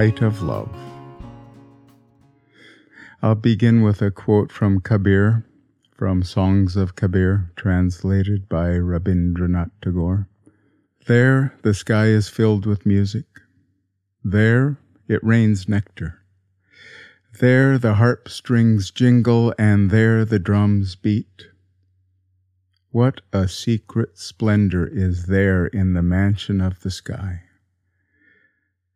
light of love. I'll begin with a quote from Kabir, from Songs of Kabir, translated by Rabindranath Tagore. There the sky is filled with music. There it rains nectar. There the harp strings jingle, and there the drums beat. What a secret splendor is there in the mansion of the sky.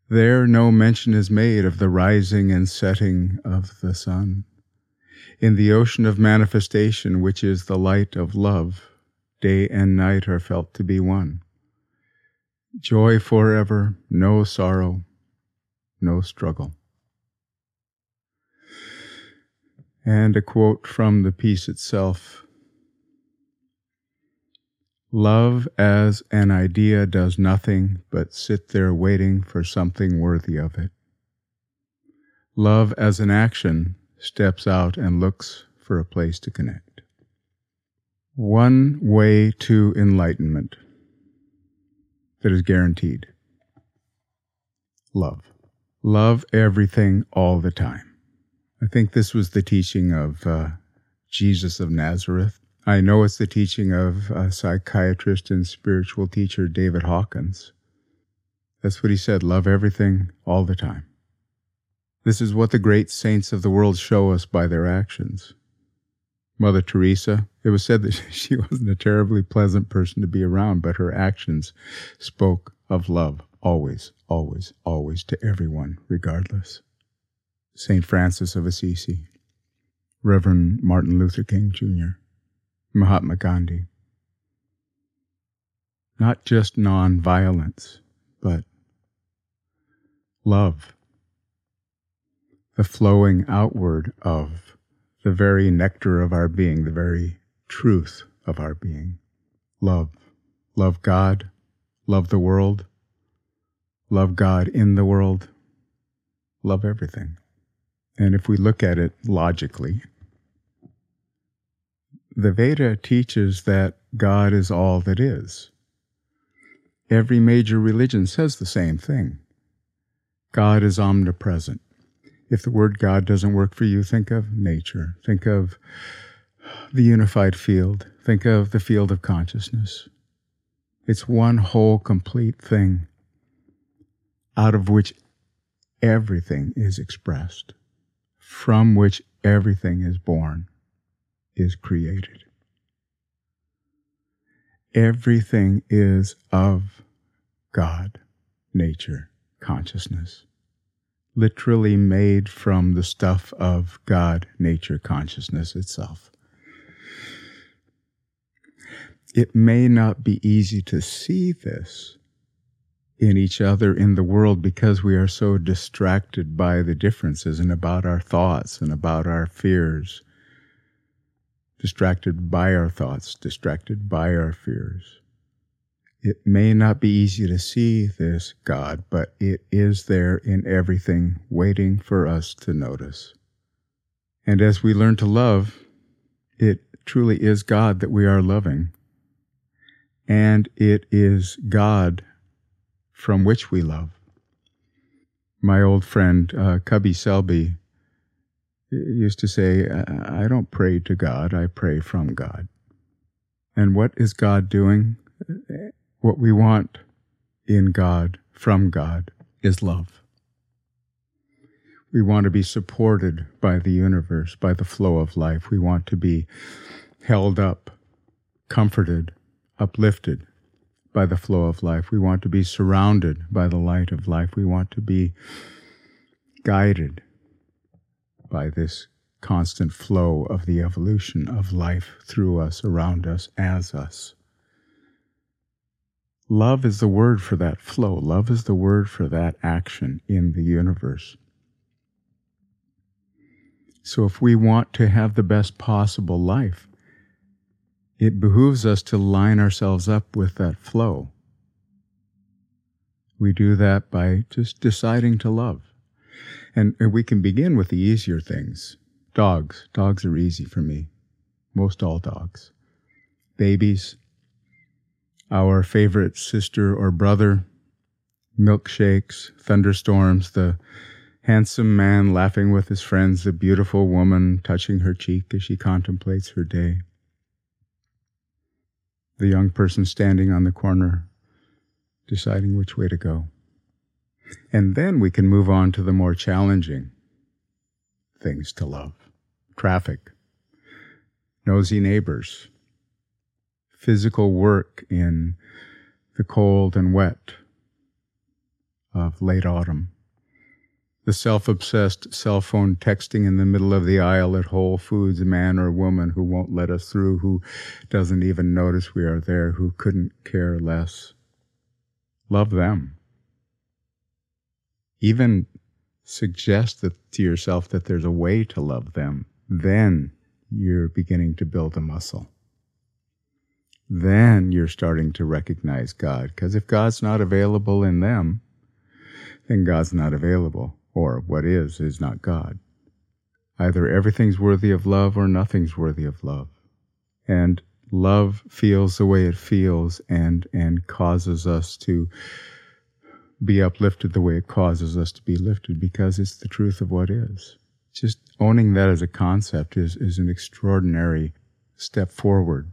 There no mention is made of the rising and setting of the sun. In the ocean of manifestation, which is the light of love, day and night are felt to be one. Joy forever, no sorrow, no struggle. And a quote from the piece itself Love as an idea does nothing but sit there waiting for something worthy of it. Love as an action steps out and looks for a place to connect. One way to enlightenment that is guaranteed love. Love everything all the time. I think this was the teaching of uh, Jesus of Nazareth I know it's the teaching of a psychiatrist and spiritual teacher David Hawkins. That's what he said love everything all the time. This is what the great saints of the world show us by their actions. Mother Teresa, it was said that she wasn't a terribly pleasant person to be around, but her actions spoke of love always, always, always to everyone, regardless. St. Francis of Assisi, Reverend Martin Luther King Jr. Mahatma Gandhi. Not just non-violence, but love. The flowing outward of the very nectar of our being, the very truth of our being. Love. Love God. Love the world. Love God in the world. Love everything. And if we look at it logically, the Veda teaches that God is all that is. Every major religion says the same thing. God is omnipresent. If the word God doesn't work for you, think of nature. Think of the unified field. Think of the field of consciousness. It's one whole, complete thing out of which everything is expressed, from which everything is born is created. Everything is of God, nature, consciousness, literally made from the stuff of God, nature, consciousness itself. It may not be easy to see this in each other in the world because we are so distracted by the differences and about our thoughts and about our fears distracted by our thoughts, distracted by our fears. It may not be easy to see this God, but it is there in everything, waiting for us to notice. And as we learn to love, it truly is God that we are loving. And it is God from which we love. My old friend, uh, Cubby Selby, used to say, I don't pray to God, I pray from God. And what is God doing? What we want in God, from God, is love. We want to be supported by the universe, by the flow of life. We want to be held up, comforted, uplifted by the flow of life. We want to be surrounded by the light of life. We want to be guided by this constant flow of the evolution of life through us, around us, as us. Love is the word for that flow. Love is the word for that action in the universe. So, if we want to have the best possible life, it behooves us to line ourselves up with that flow. We do that by just deciding to love. And, we can begin with the easier things. Dogs. Dogs are easy for me. Most all dogs. Babies. Our favorite sister or brother. milkshakes, thunderstorms, the handsome man laughing with his friends, the beautiful woman touching her cheek as she contemplates her day, the young person standing on the corner deciding which way to go. And then we can move on to the more challenging things to love traffic, nosy neighbors, physical work in the cold and wet of late autumn, the self obsessed cell phone texting in the middle of the aisle at Whole Foods, man or woman who won't let us through, who doesn't even notice we are there, who couldn't care less. Love them. Even suggest that, to yourself that there's a way to love them. Then you're beginning to build a muscle. Then you're starting to recognize God. Because if God's not available in them, then God's not available, or what is, is not God. Either everything's worthy of love or nothing's worthy of love. And love feels the way it feels and, and causes us to be uplifted the way it causes us to be lifted because it's the truth of what is. Just owning that as a concept is, is an extraordinary step forward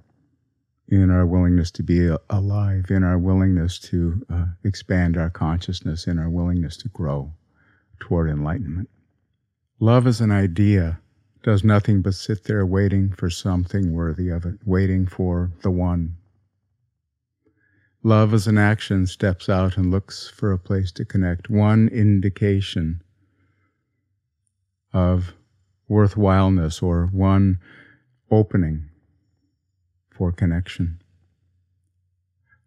in our willingness to be alive, in our willingness to uh, expand our consciousness, in our willingness to grow toward enlightenment. Love as an idea does nothing but sit there waiting for something worthy of it, waiting for the one. Love as an action steps out and looks for a place to connect, one indication of worthwhileness or one opening for connection.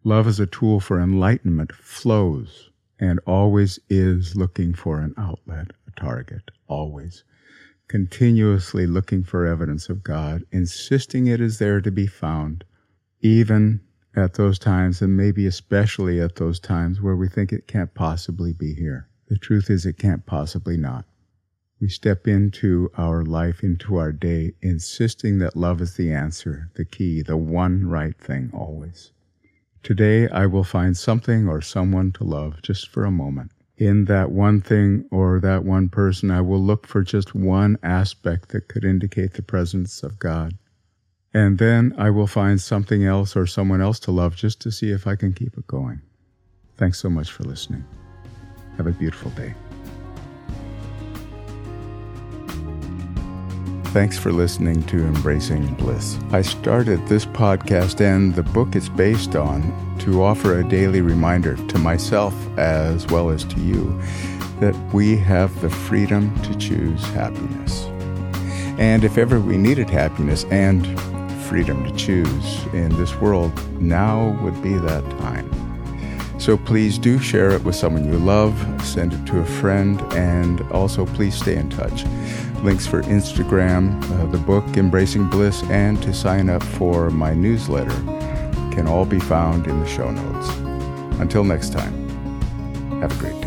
Love as a tool for enlightenment flows and always is looking for an outlet, a target, always. Continuously looking for evidence of God, insisting it is there to be found, even at those times, and maybe especially at those times where we think it can't possibly be here. The truth is, it can't possibly not. We step into our life, into our day, insisting that love is the answer, the key, the one right thing always. Today I will find something or someone to love just for a moment. In that one thing or that one person, I will look for just one aspect that could indicate the presence of God. And then I will find something else or someone else to love just to see if I can keep it going. Thanks so much for listening. Have a beautiful day. Thanks for listening to Embracing Bliss. I started this podcast and the book it's based on to offer a daily reminder to myself as well as to you that we have the freedom to choose happiness. And if ever we needed happiness and freedom to choose in this world, now would be that time. So please do share it with someone you love, send it to a friend, and also please stay in touch. Links for Instagram, uh, the book Embracing Bliss, and to sign up for my newsletter can all be found in the show notes. Until next time, have a great day.